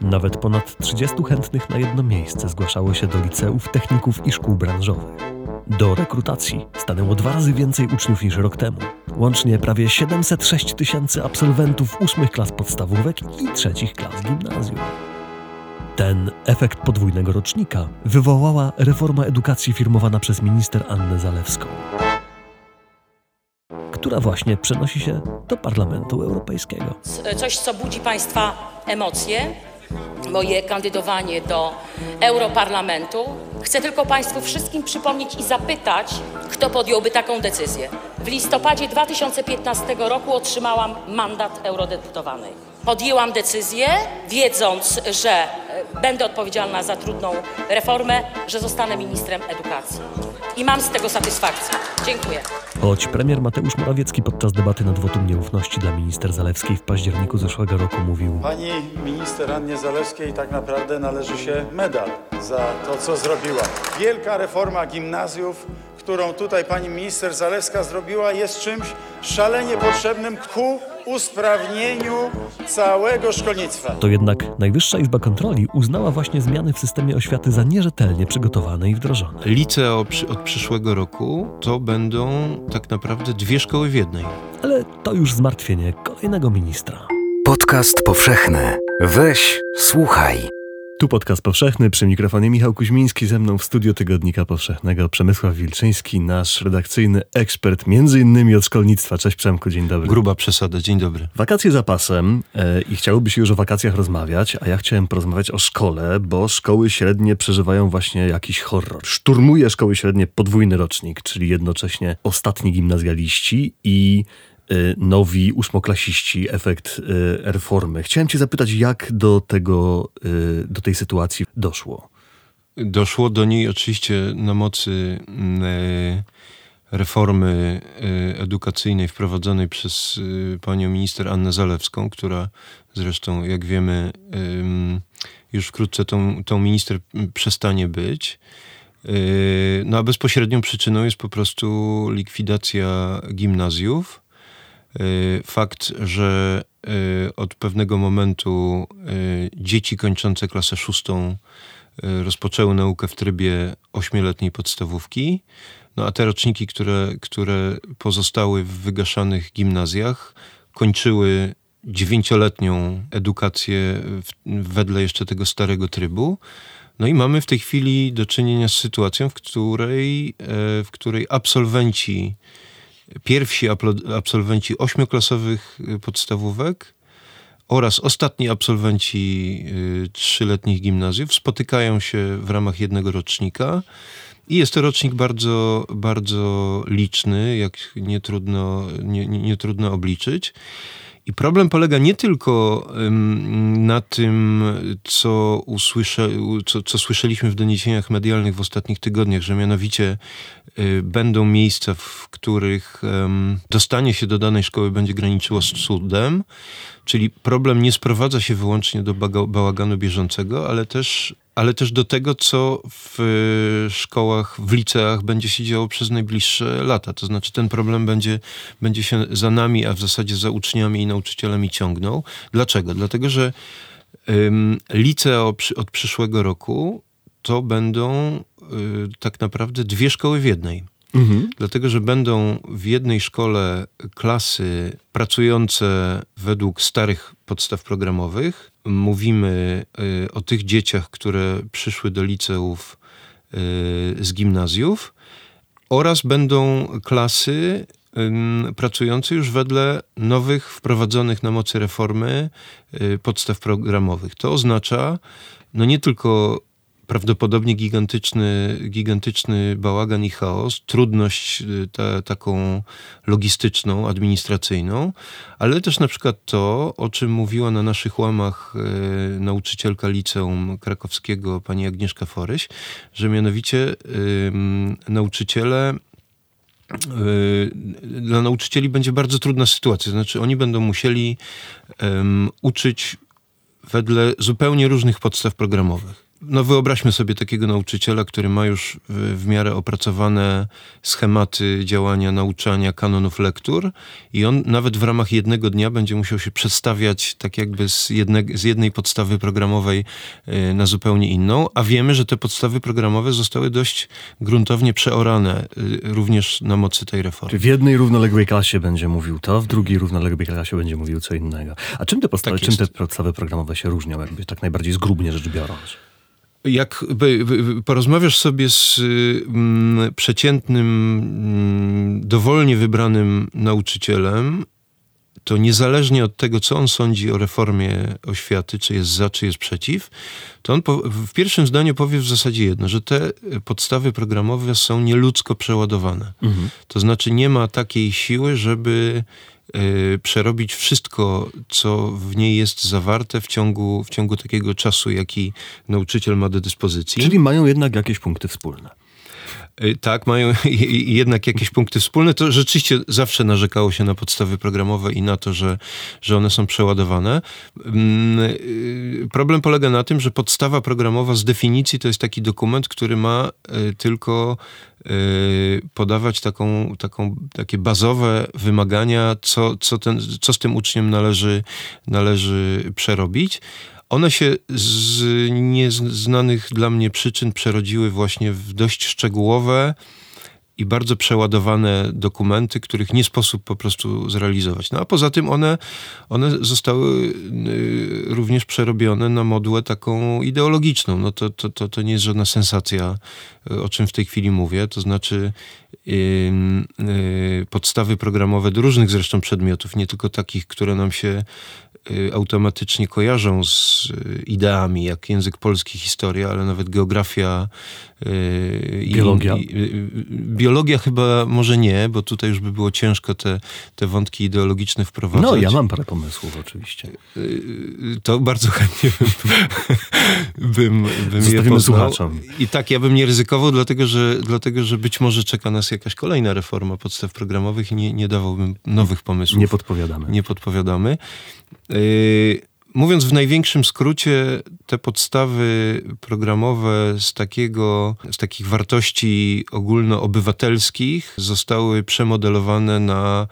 Nawet ponad 30 chętnych na jedno miejsce zgłaszało się do liceów, techników i szkół branżowych. Do rekrutacji stanęło dwa razy więcej uczniów niż rok temu. Łącznie prawie 706 tysięcy absolwentów ósmych klas podstawówek i trzecich klas gimnazjum. Ten efekt podwójnego rocznika wywołała reforma edukacji firmowana przez minister Annę Zalewską, która właśnie przenosi się do Parlamentu Europejskiego. Coś, co budzi Państwa emocje, moje kandydowanie do Europarlamentu. Chcę tylko Państwu wszystkim przypomnieć i zapytać, kto podjąłby taką decyzję. W listopadzie 2015 roku otrzymałam mandat eurodeputowanej. Podjęłam decyzję, wiedząc, że będę odpowiedzialna za trudną reformę, że zostanę ministrem edukacji. I mam z tego satysfakcję. Dziękuję. Choć premier Mateusz Morawiecki podczas debaty nad wotum nieufności dla minister Zalewskiej w październiku zeszłego roku mówił Pani minister Annie Zalewskiej tak naprawdę należy się medal za to, co zrobiła. Wielka reforma gimnazjów, którą tutaj pani minister Zalewska zrobiła, jest czymś szalenie potrzebnym ku usprawnieniu całego szkolnictwa. To jednak Najwyższa Izba Kontroli uznała właśnie zmiany w systemie oświaty za nierzetelnie przygotowane i wdrożone. Liceo od przyszłego roku to będą tak naprawdę dwie szkoły w jednej. Ale to już zmartwienie kolejnego ministra. Podcast powszechny. Weź, słuchaj. Tu podcast powszechny, przy mikrofonie Michał Kuźmiński, ze mną w studio Tygodnika Powszechnego Przemysław Wilczyński, nasz redakcyjny ekspert, między innymi od szkolnictwa. Cześć Przemku, dzień dobry. Gruba przesada, dzień dobry. Wakacje za pasem e, i chciałoby się już o wakacjach rozmawiać, a ja chciałem porozmawiać o szkole, bo szkoły średnie przeżywają właśnie jakiś horror. Szturmuje szkoły średnie podwójny rocznik, czyli jednocześnie ostatni gimnazjaliści i nowi ósmoklasiści, efekt y, reformy. Chciałem cię zapytać, jak do tego, y, do tej sytuacji doszło? Doszło do niej oczywiście na mocy mm, e, reformy e, edukacyjnej wprowadzonej przez panią minister Annę Zalewską, która zresztą, jak wiemy, em, już wkrótce tą, tą minister przestanie być. No a bezpośrednią przyczyną jest po prostu likwidacja gimnazjów. E, Fakt, że e, od pewnego momentu e, dzieci kończące klasę szóstą rozpoczęły naukę w trybie ośmioletniej podstawówki. No a te roczniki, które, które pozostały w wygaszanych gimnazjach, kończyły dziewięcioletnią edukację wedle jeszcze tego starego trybu. No i mamy w tej chwili do czynienia z sytuacją, w której, e, w której absolwenci, pierwsi absolwenci ośmioklasowych y, podstawówek oraz ostatni absolwenci y, trzyletnich gimnazjów spotykają się w ramach jednego rocznika. I jest to rocznik bardzo, bardzo liczny, jak nie trudno, nie, nie trudno obliczyć. I problem polega nie tylko na tym, co, usłysze, co, co słyszeliśmy w doniesieniach medialnych w ostatnich tygodniach, że mianowicie y, będą miejsca, w których dostanie się do danej szkoły będzie graniczyło z cudem, czyli problem nie sprowadza się wyłącznie do bałaganu bieżącego, ale też, ale też do tego, co w szkołach, w liceach będzie się działo przez najbliższe lata. To znaczy ten problem będzie, będzie się za nami, a w zasadzie za uczniami i nauczycielami ciągnął. Dlaczego? Dlatego, że ym, od przyszłego roku to będą y, tak naprawdę dwie szkoły w jednej. Dlatego, że będą w jednej szkole klasy pracujące według starych podstaw programowych. Mówimy y, o tych dzieciach, które przyszły do liceów y, z gimnazjów, oraz będą klasy ym, pracujące już wedle nowych, wprowadzonych na mocy reformy y, podstaw programowych. To oznacza no nie tylko prawdopodobnie gigantyczny, gigantyczny bałagan i chaos, trudność y, ta, taką logistyczną, administracyjną, ale też na przykład to, o czym mówiła na naszych łamach y, nauczycielka liceum krakowskiego, pani Agnieszka Foryś, że mianowicie y, nauczyciele dla nauczycieli będzie bardzo trudna sytuacja. Znaczy, oni będą musieli em, uczyć wedle zupełnie różnych podstaw programowych. No wyobraźmy sobie takiego nauczyciela, który ma już w, w miarę opracowane schematy działania, nauczania, kanonów lektur i on nawet w ramach jednego dnia będzie musiał się przestawiać tak jakby z, jedne, z jednej podstawy programowej y, na zupełnie inną, a wiemy, że te podstawy programowe zostały dość gruntownie przeorane y, również na mocy tej reformy. Czy w jednej równoległej klasie będzie mówił to, w drugiej równoległej klasie będzie mówił co innego. A czym te, podstawy, Tak czym te podstawy programowe się różnią, jakby tak najbardziej zgrubnie rzecz biorąc? Jak porozmawiasz sobie z y, mm, przeciętnym, mm, dowolnie wybranym nauczycielem, to niezależnie od tego, co on sądzi o reformie oświaty, czy jest za, czy jest przeciw, to on w pierwszym zdaniu powie w zasadzie jedno, że te podstawy programowe są nieludzko przeładowane. To znaczy nie ma takiej siły, żeby y, przerobić wszystko, co w niej jest zawarte w ciągu, w ciągu takiego czasu, jaki nauczyciel ma do dyspozycji. Czyli mają jednak jakieś punkty wspólne. Y, Tak, mają jednak jakieś punkty wspólne. To rzeczywiście zawsze narzekało się na podstawy programowe i na to, że, że one są przeładowane. Mm, y, Problem polega na tym, że podstawa programowa z definicji to jest taki dokument, który ma y, tylko podawać taką, taką, takie bazowe wymagania, co, co, ten, co z tym uczniem należy, należy przerobić. One się z nieznanych dla mnie przyczyn przerodziły właśnie w dość szczegółowe i bardzo przeładowane dokumenty, których nie sposób po prostu zrealizować. No a poza tym one, one zostały y, również przerobione na modułę taką ideologiczną. No to, to, to, to nie jest żadna sensacja, y, o czym w tej chwili mówię. To znaczy y, y, podstawy programowe do różnych zresztą przedmiotów, nie tylko takich, które nam się automatycznie kojarzą z y, ideami, jak język polski, historia, ale nawet geografia. y, i- Biologia. i- y, biologia chyba może nie, bo tutaj już by było ciężko te, te wątki ideologiczne wprowadzać. No, ja mam parę pomysłów oczywiście. Y, To bardzo chętnie bym, bym, bym je Zostawimy słuchaczom. I tak, ja bym nie ryzykował, dlatego że, dlatego że być może czeka nas jakaś kolejna reforma podstaw programowych i nie, nie dawałbym nowych pomysłów. Nie podpowiadamy. nie podpowiadamy. Yy, Mówiąc w największym skrócie, te podstawy programowe z, takiego, z takich wartości ogólnoobywatelskich zostały przemodelowane na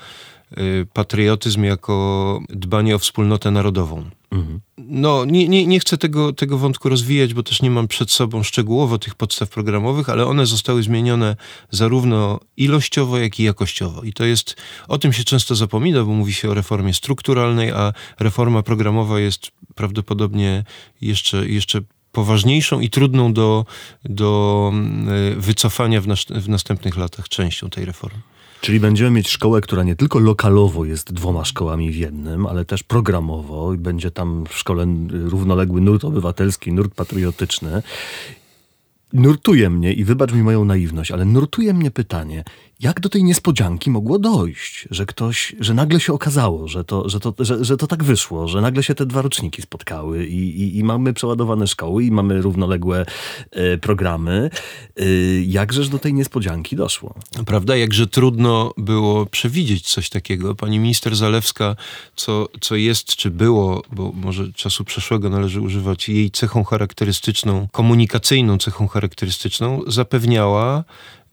y, patriotyzm jako dbanie o wspólnotę narodową. Mhm. No, nie, nie, nie chcę tego, tego wątku rozwijać, bo też nie mam przed sobą szczegółowo tych podstaw programowych, ale one zostały zmienione zarówno ilościowo, jak i jakościowo. I to jest, o tym się często zapomina, bo mówi się o reformie strukturalnej, a reforma programowa jest prawdopodobnie jeszcze, jeszcze poważniejszą i trudną do, do mm, wycofania w, nas, w następnych latach częścią tej reformy. Czyli będziemy mieć szkołę, która nie tylko lokalowo jest dwoma szkołami w jednym, ale też programowo i będzie tam w szkole równoległy nurt obywatelski, nurt patriotyczny. Nurtuje mnie, i wybacz mi moją naiwność, ale nurtuje mnie pytanie, jak do tej niespodzianki mogło dojść, że ktoś, że nagle się okazało, że to, że to, że, że to tak wyszło, że nagle się te dwa roczniki spotkały i, i, i mamy przeładowane szkoły i mamy równoległe e, programy. E, jakżeż do tej niespodzianki doszło? Prawda? Jakże trudno było przewidzieć coś takiego. Pani minister Zalewska, co, co jest, czy było, bo może czasu przeszłego należy używać, jej cechą charakterystyczną, komunikacyjną cechą charakterystyczną, zapewniała,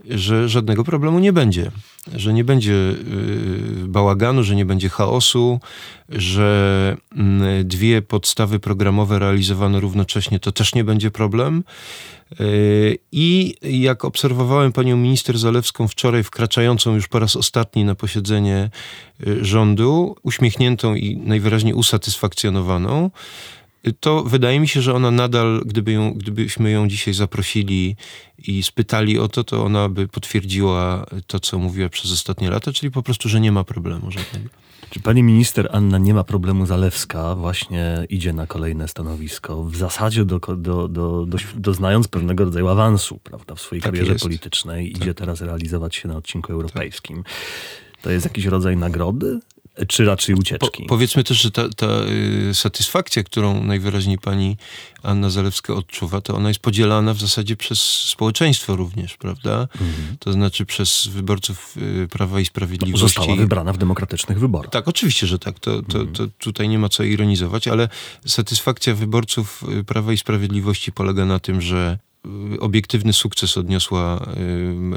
że żadnego problemu nie będzie. Że nie będzie yy, bałaganu, że nie będzie chaosu, że mm, dwie podstawy programowe realizowane równocześnie to też nie będzie problem. Yy, I jak obserwowałem panią minister Zalewską wczoraj, wkraczającą już po raz ostatni na posiedzenie yy, rządu, uśmiechniętą i najwyraźniej usatysfakcjonowaną, to wydaje mi się, że ona nadal, gdyby ją, gdybyśmy ją dzisiaj zaprosili i spytali o to, to ona by potwierdziła to, co mówiła przez ostatnie lata, czyli po prostu, że nie ma problemu żadnego. Czy pani minister Anna nie ma problemu Zalewska, właśnie idzie na kolejne stanowisko, w zasadzie do, do, do, do, doznając pewnego rodzaju awansu prawda, w swojej Tak karierze jest. politycznej, idzie teraz realizować się na odcinku europejskim. To jest jakiś rodzaj nagrody? Czy raczej ucieczki? Po, powiedzmy też, że ta, ta y, satysfakcja, którą najwyraźniej pani Anna Zalewska odczuwa, to ona jest podzielana w zasadzie przez społeczeństwo również, prawda? Mhm. To znaczy przez wyborców y, Prawa i Sprawiedliwości. No, została wybrana w demokratycznych wyborach. Tak, oczywiście, że tak. To, to, to tutaj nie ma co ironizować, ale satysfakcja wyborców y, Prawa i Sprawiedliwości polega na tym, że obiektywny sukces odniosła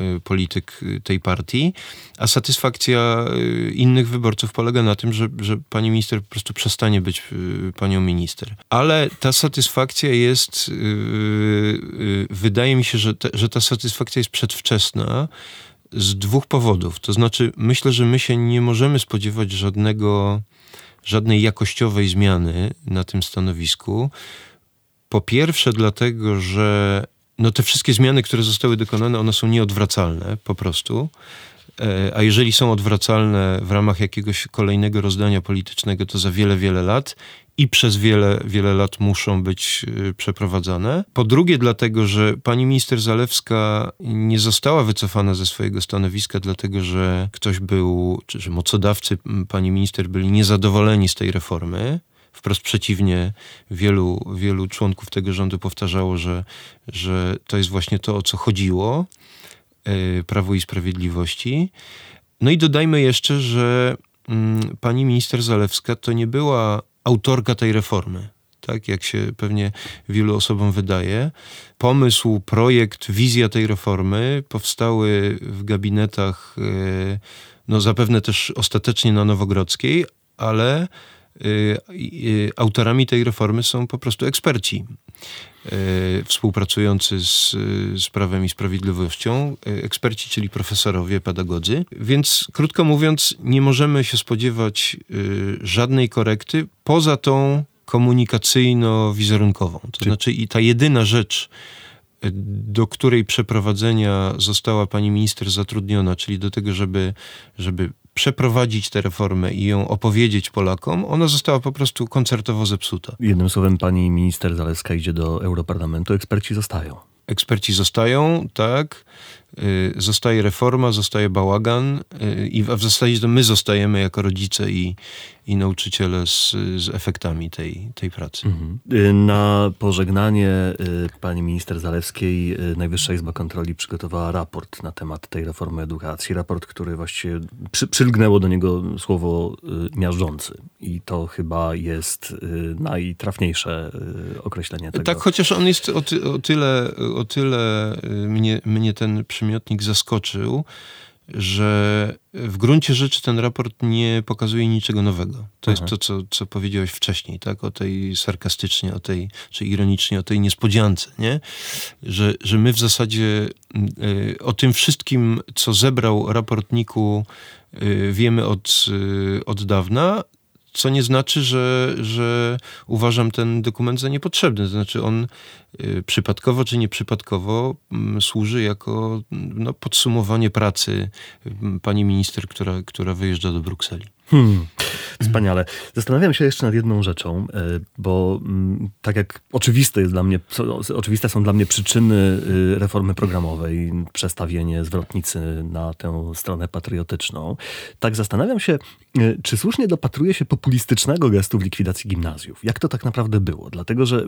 y, y, polityk tej partii, a satysfakcja innych wyborców polega na tym, że, że pani minister po prostu przestanie być panią minister. Ale ta satysfakcja jest, wydaje mi się, że, że ta satysfakcja jest przedwczesna z dwóch powodów. To znaczy, myślę, że my się nie możemy spodziewać żadnego, żadnej jakościowej zmiany na tym stanowisku. Po pierwsze, dlatego, że no te wszystkie zmiany, które zostały dokonane, one są nieodwracalne po prostu. E, a jeżeli są odwracalne w ramach jakiegoś kolejnego rozdania politycznego, to za wiele, wiele lat i przez wiele, wiele lat muszą być e, przeprowadzane. Po drugie, dlatego, że pani minister Zalewska nie została wycofana ze swojego stanowiska, dlatego że ktoś był, czy że mocodawcy pani minister byli niezadowoleni z tej reformy. Wprost przeciwnie, wielu, wielu członków tego rządu powtarzało, że, że to jest właśnie to, o co chodziło yy, Prawu i Sprawiedliwości. No i dodajmy jeszcze, że yy, pani minister Zalewska to nie była autorka tej reformy. Tak jak się pewnie wielu osobom wydaje. Pomysł, projekt, wizja tej reformy powstały w gabinetach, yy, no zapewne też ostatecznie na Nowogrodzkiej, ale autorami tej reformy są po prostu eksperci y, współpracujący z, z Prawem i Sprawiedliwością, eksperci, czyli profesorowie, pedagodzy. Więc krótko mówiąc, nie możemy się spodziewać żadnej korekty poza tą komunikacyjno-wizerunkową. To znaczy i ta jedyna rzecz, do której przeprowadzenia została pani minister zatrudniona, czyli do tego, żeby, żeby przeprowadzić tę reformę i ją opowiedzieć Polakom, ona została po prostu koncertowo zepsuta. Jednym słowem, pani minister Zaleska idzie do Europarlamentu, eksperci zostają. Eksperci zostają, tak. Y, zostaje reforma, zostaje bałagan y, i w zasadzie to my zostajemy jako rodzice i, i nauczyciele z, z efektami tej, tej pracy. Mhm. Y, na pożegnanie pani minister Zalewskiej Najwyższa Izba Kontroli przygotowała raport na temat tej reformy edukacji. Raport, który właściwie przy, przylgnęło do niego słowo miażdżący. I to chyba jest najtrafniejsze określenie tego. Tak, chociaż on jest o, ty, o tyle, o tyle mnie, mnie ten przymiotnik zaskoczył, że w gruncie rzeczy ten raport nie pokazuje niczego nowego. To jest to, co, co powiedziałeś wcześniej, tak? O tej sarkastycznie, o tej, czy ironicznie, o tej niespodziance, nie? Że, że my w zasadzie y, o tym wszystkim, co zebrał raportniku, y, wiemy od, y, od dawna, co nie znaczy, że, że uważam ten dokument za niepotrzebny. Znaczy on y, przypadkowo czy nieprzypadkowo y, służy jako no, podsumowanie pracy y, pani minister, która, która wyjeżdża do Brukseli. Hmm. Wspaniale. Zastanawiam się jeszcze nad jedną rzeczą, e, bo mm, tak jak oczywiste jest dla mnie, oczywiste są dla mnie przyczyny y, reformy programowej, przestawienie zwrotnicy na tę stronę patriotyczną, tak zastanawiam się, y, czy słusznie dopatruje się populistycznego gestu w likwidacji gimnazjów. Jak to tak naprawdę było? Dlatego, że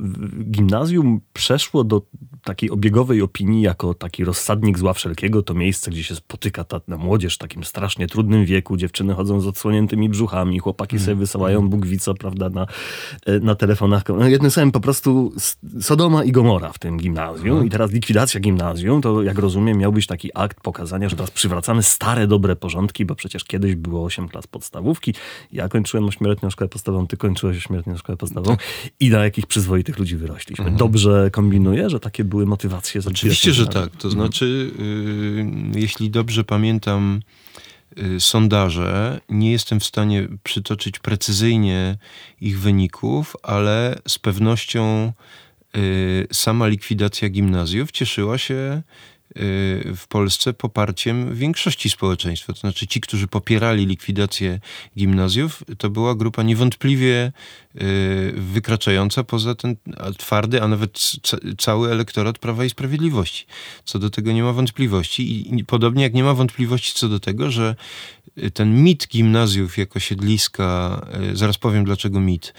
gimnazjum przeszło do takiej obiegowej opinii jako taki rozsadnik zła wszelkiego, to miejsce, gdzie się spotyka ta młodzież w takim strasznie trudnym wieku, dziewczyny chodzą z odsłoniętymi brzuchami, chłopaki sobie mm. wysyłają mm. Bóg prawda, na, e, na telefonach. No, jednym słowem, po prostu Sodoma i Gomora w tym gimnazjum mhm. i teraz likwidacja gimnazjum, to jak rozumiem miał być taki akt pokazania, że teraz przywracamy stare, dobre porządki, bo przecież kiedyś było 8 klas podstawówki. Ja kończyłem ośmioletnią szkołę podstawową, ty kończyłeś ośmioletnią szkołę podstawową tak. i na jakich przyzwoitych ludzi wyrośliśmy. Mhm. Dobrze kombinuję, że takie były motywacje. Oczywiście, że tak. To mhm. znaczy, yy, jeśli dobrze pamiętam, sondaże. Nie jestem w stanie przytoczyć precyzyjnie ich wyników, ale z pewnością y, sama likwidacja gimnazjów cieszyła się w Polsce poparciem większości społeczeństwa. To znaczy ci, którzy popierali likwidację gimnazjów, to była grupa niewątpliwie wykraczająca poza ten twardy, a nawet cały elektorat Prawa i Sprawiedliwości. Co do tego nie ma wątpliwości i podobnie jak nie ma wątpliwości co do tego, że ten mit gimnazjów jako siedliska, zaraz powiem dlaczego mit,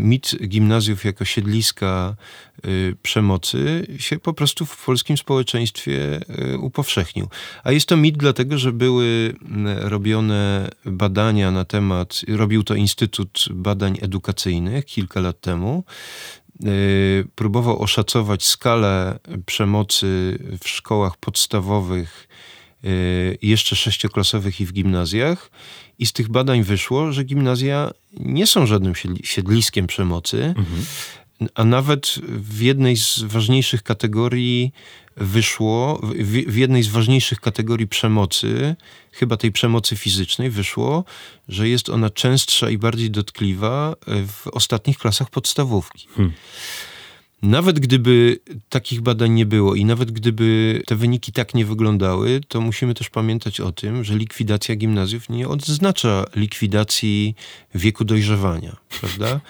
mit gimnazjów jako siedliska przemocy się po prostu w polskim społeczeństwie upowszechnił. A jest to mit dlatego, że były robione badania na temat, robił to Instytut Badań Edukacyjnych kilka lat temu, próbował oszacować skalę przemocy w szkołach podstawowych Y, jeszcze sześcioklasowych i w gimnazjach. I z tych badań wyszło, że gimnazja nie są żadnym siedliskiem przemocy, mhm. A nawet w jednej z ważniejszych kategorii wyszło, w, w, jednej z ważniejszych kategorii przemocy, chyba tej przemocy fizycznej, wyszło, że jest ona częstsza i bardziej dotkliwa w ostatnich klasach podstawówki. Hmm. Nawet gdyby takich badań nie było i nawet gdyby te wyniki tak nie wyglądały, to musimy też pamiętać o tym, że likwidacja gimnazjów nie oznacza likwidacji wieku dojrzewania, prawda?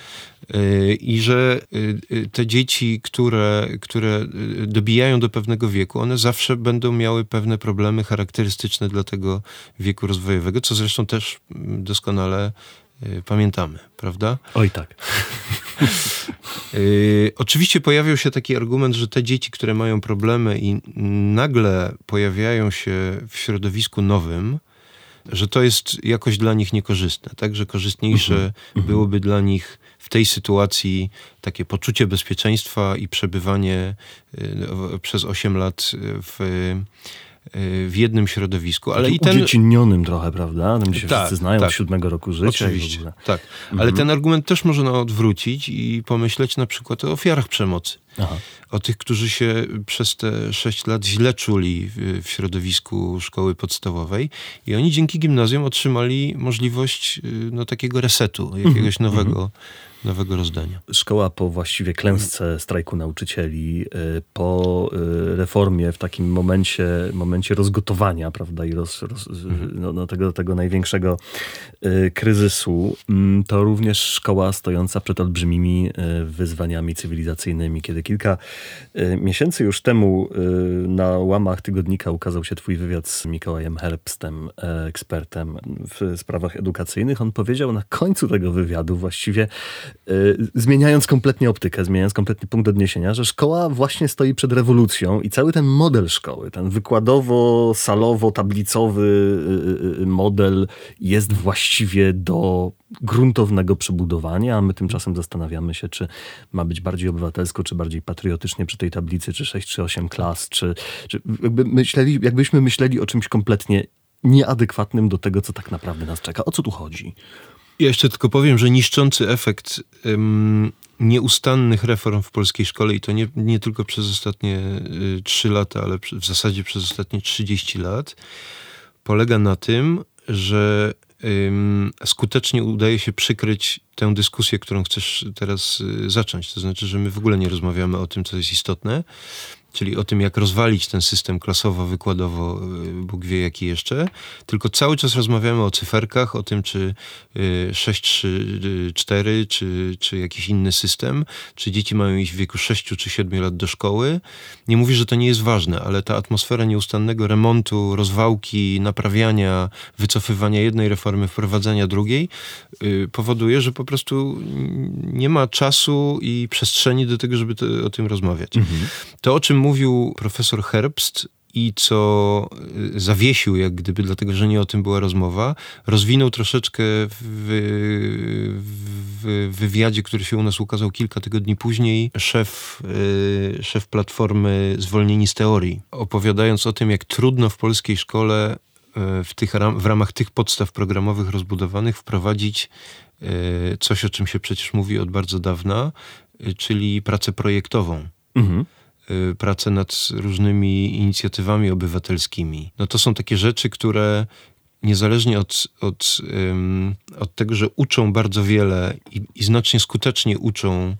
E, I że e, e, te dzieci, które, które dobijają do pewnego wieku, one zawsze będą miały pewne problemy charakterystyczne dla tego wieku rozwojowego, co zresztą też doskonale pamiętamy, prawda? Oj tak. Yy, oczywiście pojawiał się taki argument, że te dzieci, które mają problemy i nagle pojawiają się w środowisku nowym, że to jest jakoś dla nich niekorzystne, tak? Że korzystniejsze mhm. mhm. byłoby dla nich w tej sytuacji takie poczucie bezpieczeństwa i przebywanie yy, przez 8 lat w w jednym środowisku. Ale i ten... Udziecinionym trochę, prawda? Tam się tak, wszyscy znają tak. od siódmego roku życia. Oczywiście, tak. Mhm. Ale ten argument też można odwrócić i pomyśleć na przykład o ofiarach przemocy. Aha. O tych, którzy się przez te sześć lat źle czuli w, środowisku szkoły podstawowej i oni dzięki gimnazjum otrzymali możliwość y, no, takiego resetu, jakiegoś mhm. nowego mhm nowego rozdania. Szkoła po właściwie klęsce strajku nauczycieli, y, po y, reformie w takim momencie, momencie rozgotowania, prawda, i roz, roz, mhm. no, no, tego, tego największego y, kryzysu, mm, to również szkoła stojąca przed olbrzymimi wyzwaniami cywilizacyjnymi. Kiedy kilka miesięcy już temu na łamach tygodnika ukazał się twój wywiad z Mikołajem Herbstem, ekspertem w sprawach edukacyjnych, on powiedział na końcu tego wywiadu właściwie zmieniając kompletnie optykę, zmieniając kompletnie punkt odniesienia, że szkoła właśnie stoi przed rewolucją i cały ten model szkoły, ten wykładowo-salowo-tablicowy y, y, model jest właściwie do gruntownego przebudowania, a my tymczasem zastanawiamy się, czy ma być bardziej obywatelsko, czy bardziej patriotycznie przy tej tablicy, czy 6 czy 8 klas, czy, czy jakby myśleli, jakbyśmy myśleli o czymś kompletnie nieadekwatnym do tego, co tak naprawdę nas czeka. O co tu chodzi? Ja jeszcze tylko powiem, że niszczący efekt um, nieustannych reform w polskiej szkole i to nie, nie tylko przez ostatnie y, 3 lata, ale w zasadzie przez ostatnie 30 lat polega na tym, że um, skutecznie udaje się przykryć tę dyskusję, którą chcesz teraz y, zacząć. To znaczy, że my w ogóle nie rozmawiamy o tym, co jest istotne, czyli o tym, jak rozwalić ten system klasowo-wykładowo, y, Bóg wie jaki jeszcze, tylko cały czas rozmawiamy o cyferkach, o tym, czy 6, 3, 4, czy, czy jakiś inny system, czy dzieci mają iść w wieku 6 czy 7 lat do szkoły. Nie mówię, że to nie jest ważne, ale ta atmosfera nieustannego remontu, rozwałki, naprawiania, wycofywania jednej reformy, wprowadzania drugiej, y, powoduje, że po prostu nie ma czasu i przestrzeni do tego, żeby to, o tym rozmawiać. Mhm. To, o czym mówił profesor Herbst i co y, zawiesił, jak gdyby, dlatego że nie o tym była rozmowa, rozwinął troszeczkę w, w wywiadzie, który się u nas ukazał kilka tygodni później, szef, y, szef platformy Zwolnieni z Teorii, opowiadając o tym, jak trudno w polskiej szkole y, w, tych, w ramach tych podstaw programowych rozbudowanych wprowadzić coś, o czym się przecież mówi od bardzo dawna, czyli pracę projektową. Mhm. Y, pracę nad różnymi inicjatywami obywatelskimi. No to są takie rzeczy, które niezależnie od, od, um, od tego, że uczą bardzo wiele i, i znacznie skutecznie uczą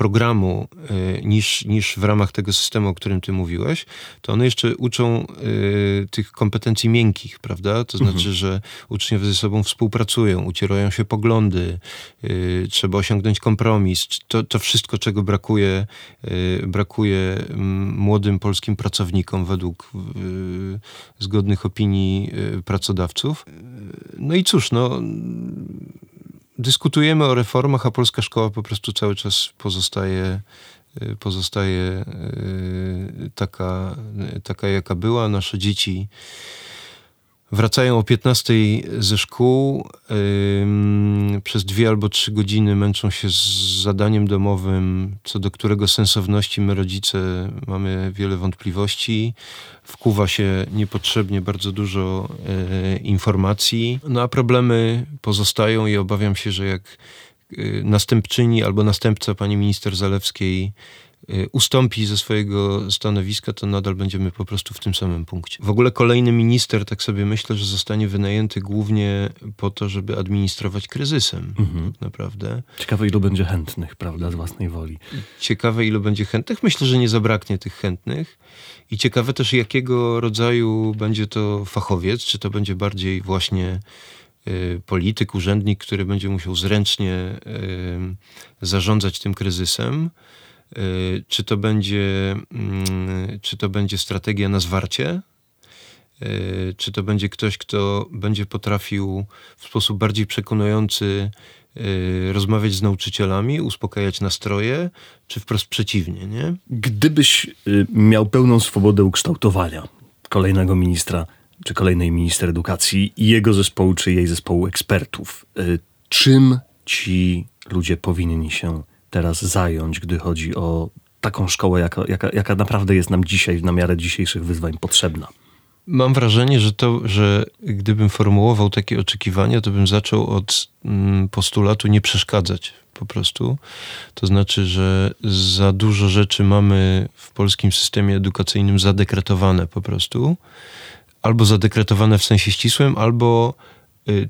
programu y, niż, niż w ramach tego systemu, o którym ty mówiłeś, to one jeszcze uczą y, tych kompetencji miękkich, prawda? To znaczy, mhm. że uczniowie ze sobą współpracują, ucierają się poglądy, y, trzeba osiągnąć kompromis. To, to wszystko, czego brakuje, brakuje mm, młodym polskim pracownikom według zgodnych opinii pracodawców. No i cóż, no dyskutujemy o reformach, a polska szkoła po prostu cały czas pozostaje, y, pozostaje y, taka, taka jaka była. Nasze dzieci Wracają o 15 ze szkół, przez dwie albo trzy godziny męczą się z zadaniem domowym, co do którego sensowności my rodzice mamy wiele wątpliwości. Wkuwa się niepotrzebnie bardzo dużo yy, informacji, no a problemy pozostają i obawiam się, że jak yy, następczyni albo następca pani minister Zalewskiej ustąpi ze swojego stanowiska, to nadal będziemy po prostu w tym samym punkcie. W ogóle kolejny minister, tak sobie myślę, że zostanie wynajęty głównie po to, żeby administrować kryzysem. Mhm. Tak naprawdę. Ciekawe, ilu będzie chętnych, prawda, z własnej woli. Ciekawe, ilu będzie chętnych. Myślę, że nie zabraknie tych chętnych. I ciekawe też, jakiego rodzaju będzie to fachowiec, czy to będzie bardziej właśnie y, polityk, urzędnik, który będzie musiał zręcznie y, zarządzać tym kryzysem, Y, czy to będzie, mm, czy to będzie strategia na zwarcie, y, czy to będzie ktoś, kto będzie potrafił w sposób bardziej przekonujący y, rozmawiać z nauczycielami, uspokajać nastroje, czy wprost przeciwnie, nie? Gdybyś miał pełną swobodę ukształtowania kolejnego ministra, czy kolejnej minister edukacji i jego zespołu, czy jej zespołu ekspertów, czym ci ludzie powinni się teraz zająć, gdy chodzi o taką szkołę, jaka, jaka, jaka naprawdę jest nam dzisiaj, na miarę dzisiejszych wyzwań potrzebna? Mam wrażenie, że to, że gdybym formułował takie oczekiwania, to bym zaczął od mm, postulatu nie przeszkadzać po prostu. To znaczy, że za dużo rzeczy mamy w polskim systemie edukacyjnym zadekretowane po prostu. Albo zadekretowane w sensie ścisłym, albo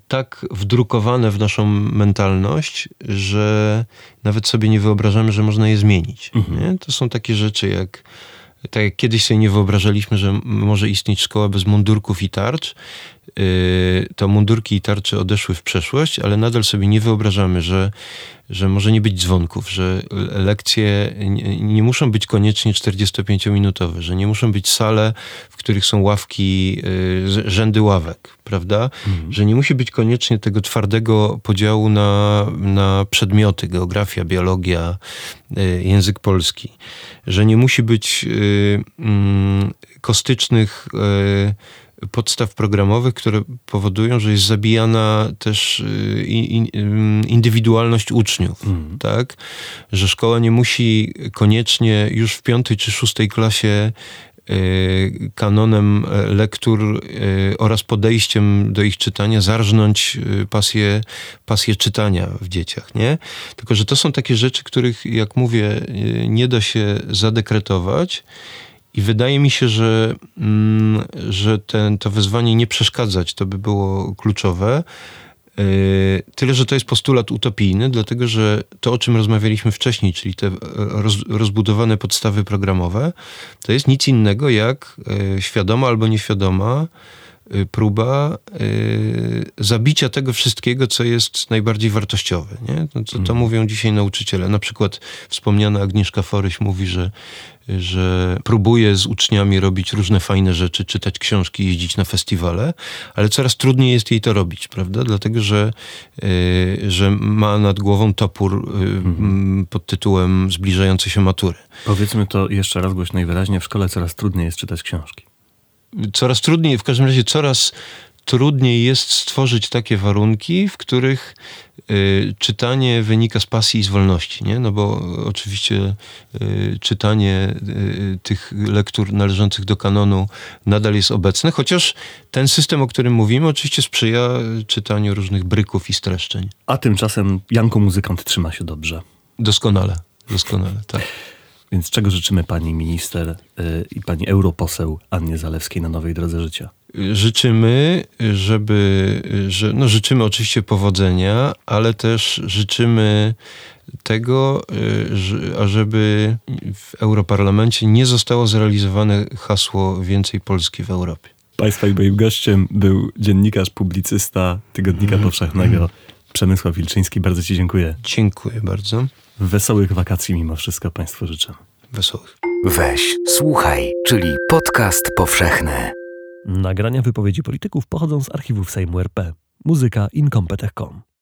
tak wdrukowane w naszą mentalność, że nawet sobie nie wyobrażamy, że można je zmienić. Mhm. To są takie rzeczy jak tak jak kiedyś sobie nie wyobrażaliśmy, że może istnieć szkoła bez mundurków i tarcz, y, to mundurki i tarcze odeszły w przeszłość, ale nadal sobie nie wyobrażamy, że że może nie być dzwonków, że lekcje nie, muszą być koniecznie 45-minutowe, że nie muszą być sale, w których są ławki, y, rzędy ławek, prawda? Mhm. Że nie musi być koniecznie tego twardego podziału na, na przedmioty, geografia, biologia, y, język polski. Że nie musi być y, mm, kostycznych podstaw programowych, które powodują, że jest zabijana też y, indywidualność uczniów, mm. tak? Że szkoła nie musi koniecznie już w piątej czy szóstej klasie y, kanonem lektur y, oraz podejściem do ich czytania zarżnąć pasję, pasję czytania w dzieciach, nie? Tylko, że to są takie rzeczy, których, jak mówię, nie da się zadekretować i wydaje mi się, że, mm, że ten, to wyzwanie nie przeszkadzać to by było kluczowe. E, tyle, że to jest postulat utopijny, dlatego że to, o czym rozmawialiśmy wcześniej, czyli te roz, rozbudowane podstawy programowe, to jest nic innego jak e, świadoma albo nieświadoma e, próba zabicia tego wszystkiego, co jest najbardziej wartościowe. Nie? To, to, to mhm. mówią dzisiaj nauczyciele. Na przykład wspomniana Agnieszka Foryś mówi, że że próbuje z uczniami robić różne fajne rzeczy, czytać książki, jeździć na festiwale, ale coraz trudniej jest jej to robić, prawda? Dlatego, że, yy, że ma nad głową topór mhm. pod tytułem zbliżające się matury. Powiedzmy to jeszcze raz głośno i wyraźnie, w szkole coraz trudniej jest czytać książki. Coraz trudniej, w każdym razie coraz trudniej jest stworzyć takie warunki, w których y, czytanie wynika z pasji i z wolności, nie? No bo oczywiście y, czytanie y, tych lektur należących do kanonu nadal jest obecne, chociaż ten system, o którym mówimy, oczywiście sprzyja czytaniu różnych bryków i streszczeń. A tymczasem Janko muzykant trzyma się dobrze. Doskonale, doskonale, tak. Więc czego życzymy pani minister i pani europoseł Annie Zalewskiej na nowej drodze życia? Życzymy, żeby, że, no życzymy oczywiście powodzenia, ale też życzymy tego, że- ażeby w Europarlamencie nie zostało zrealizowane hasło więcej Polski w Europie. Państwa i moim gościem był dziennikarz, publicysta Tygodnika Powszechnego Przemysław Wilczyński. Bardzo Ci dziękuję. Dziękuję bardzo. Wesołych wakacji mimo wszystko Państwu życzę. Wesołych. Weź, słuchaj, czyli podcast powszechny. Nagrania wypowiedzi polityków pochodzą z archiwów Sejmu RP. Muzyka incompetech.com.